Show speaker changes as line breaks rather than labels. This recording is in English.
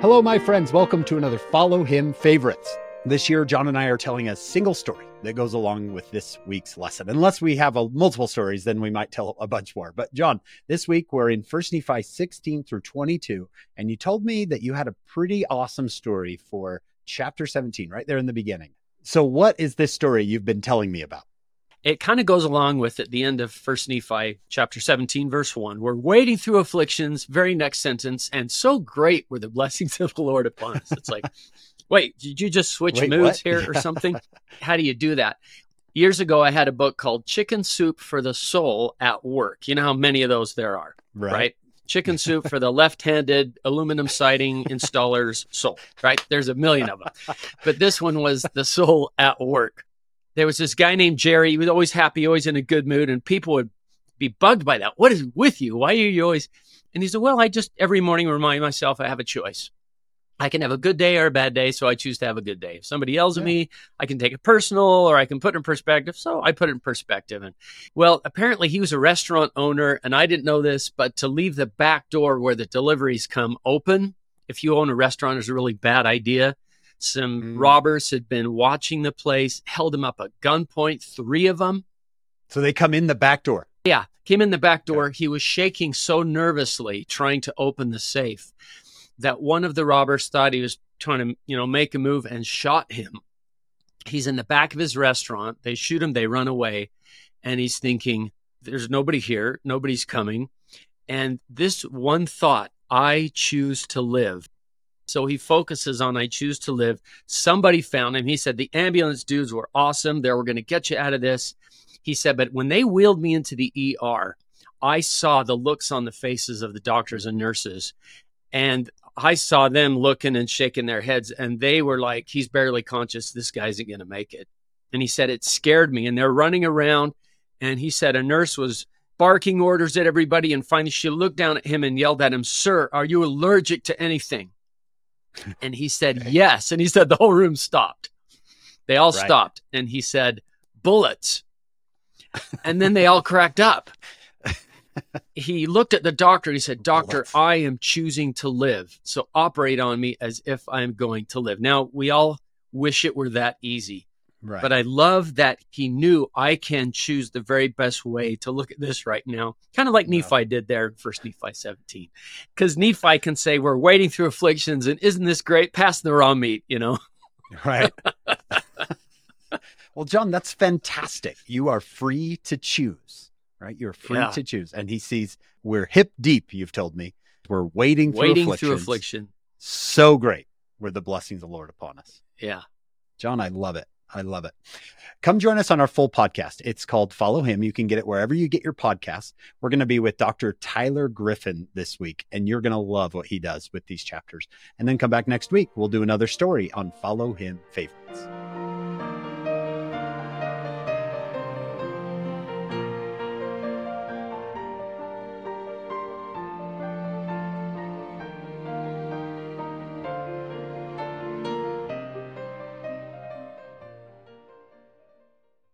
Hello, my friends. Welcome to another Follow Him Favorites. This year, John and I are telling a single story that goes along with this week's lesson. Unless we have a, multiple stories, then we might tell a bunch more. But, John, this week we're in 1 Nephi 16 through 22, and you told me that you had a pretty awesome story for chapter 17, right there in the beginning. So, what is this story you've been telling me about?
It kind of goes along with at the end of First Nephi chapter 17, verse 1. We're wading through afflictions, very next sentence, and so great were the blessings of the Lord upon us. It's like, wait, did you just switch
Wait,
moods
what?
here or something? How do you do that? Years ago, I had a book called Chicken Soup for the Soul at Work. You know how many of those there are, right? Chicken soup for the left handed aluminum siding installer's soul, right? There's a million of them. But this one was the soul at work there was this guy named Jerry. He was always happy, always in a good mood, and people would be bugged by that. What is with you? Why are you always? And he said, Well, I just every morning remind myself I have a choice. I can have a good day or a bad day, so I choose to have a good day. If somebody yells at me, I can take it personal or I can put it in perspective. So I put it in perspective. And well, apparently he was a restaurant owner, and I didn't know this, but to leave the back door where the deliveries come open, if you own a restaurant, is a really bad idea. Some
Mm.
robbers had been watching the place, held him up at gunpoint, three of them.
So they come in the back door.
Yeah, came in the back door. He was shaking so nervously trying to open the safe that one of the robbers thought he was trying to, you know, make a move and shot him. He's in the back of his restaurant. They shoot him, they run away, and he's thinking, there's nobody here, nobody's coming. And this one thought, I choose to live. So he focuses on I choose to live. Somebody found him. He said the ambulance dudes were awesome. They were going to get you out of this. He said, but when they wheeled me into the ER, I saw the looks on the faces of the doctors and nurses. And I saw them looking and shaking their heads, and they were like, he's barely conscious. This guy isn't going to make it. And he said, it scared me. And they're running around. And he said, a nurse was barking orders at everybody. And finally, she looked down at him and yelled at him, Sir, are you allergic to anything? And he said, Yes. And he said, The whole room stopped. They all
Right.
stopped. And he said, Bullets. And then they all cracked up. He looked at the doctor. He said, Doctor,
Bullets.
I am choosing to live. So operate on me as if I'm going to live. Now, we all wish it were that easy.
Right.
But I love that he knew I can choose the very best way to look at this right now, kind of like
Wow.
Nephi did there in First Nephi 17. Because Nephi can say, We're waiting through afflictions, and isn't this great? Pass the raw meat, you know?
right. well, John, that's fantastic. You are free to choose, right? You're free
Yeah.
to choose. And he sees we're hip deep, you've told me. We're wading through
waiting through
afflictions.
affliction.
So great were the blessings of the Lord upon us.
Yeah.
John, I love it. I love it. Come join us on our full podcast. It's called Follow Him. You can get it wherever you get your podcasts. We're going to be with Dr. Tyler Griffin this week, and you're going to love what he does with these chapters. And then come back next week. We'll do another story on Follow Him favorites.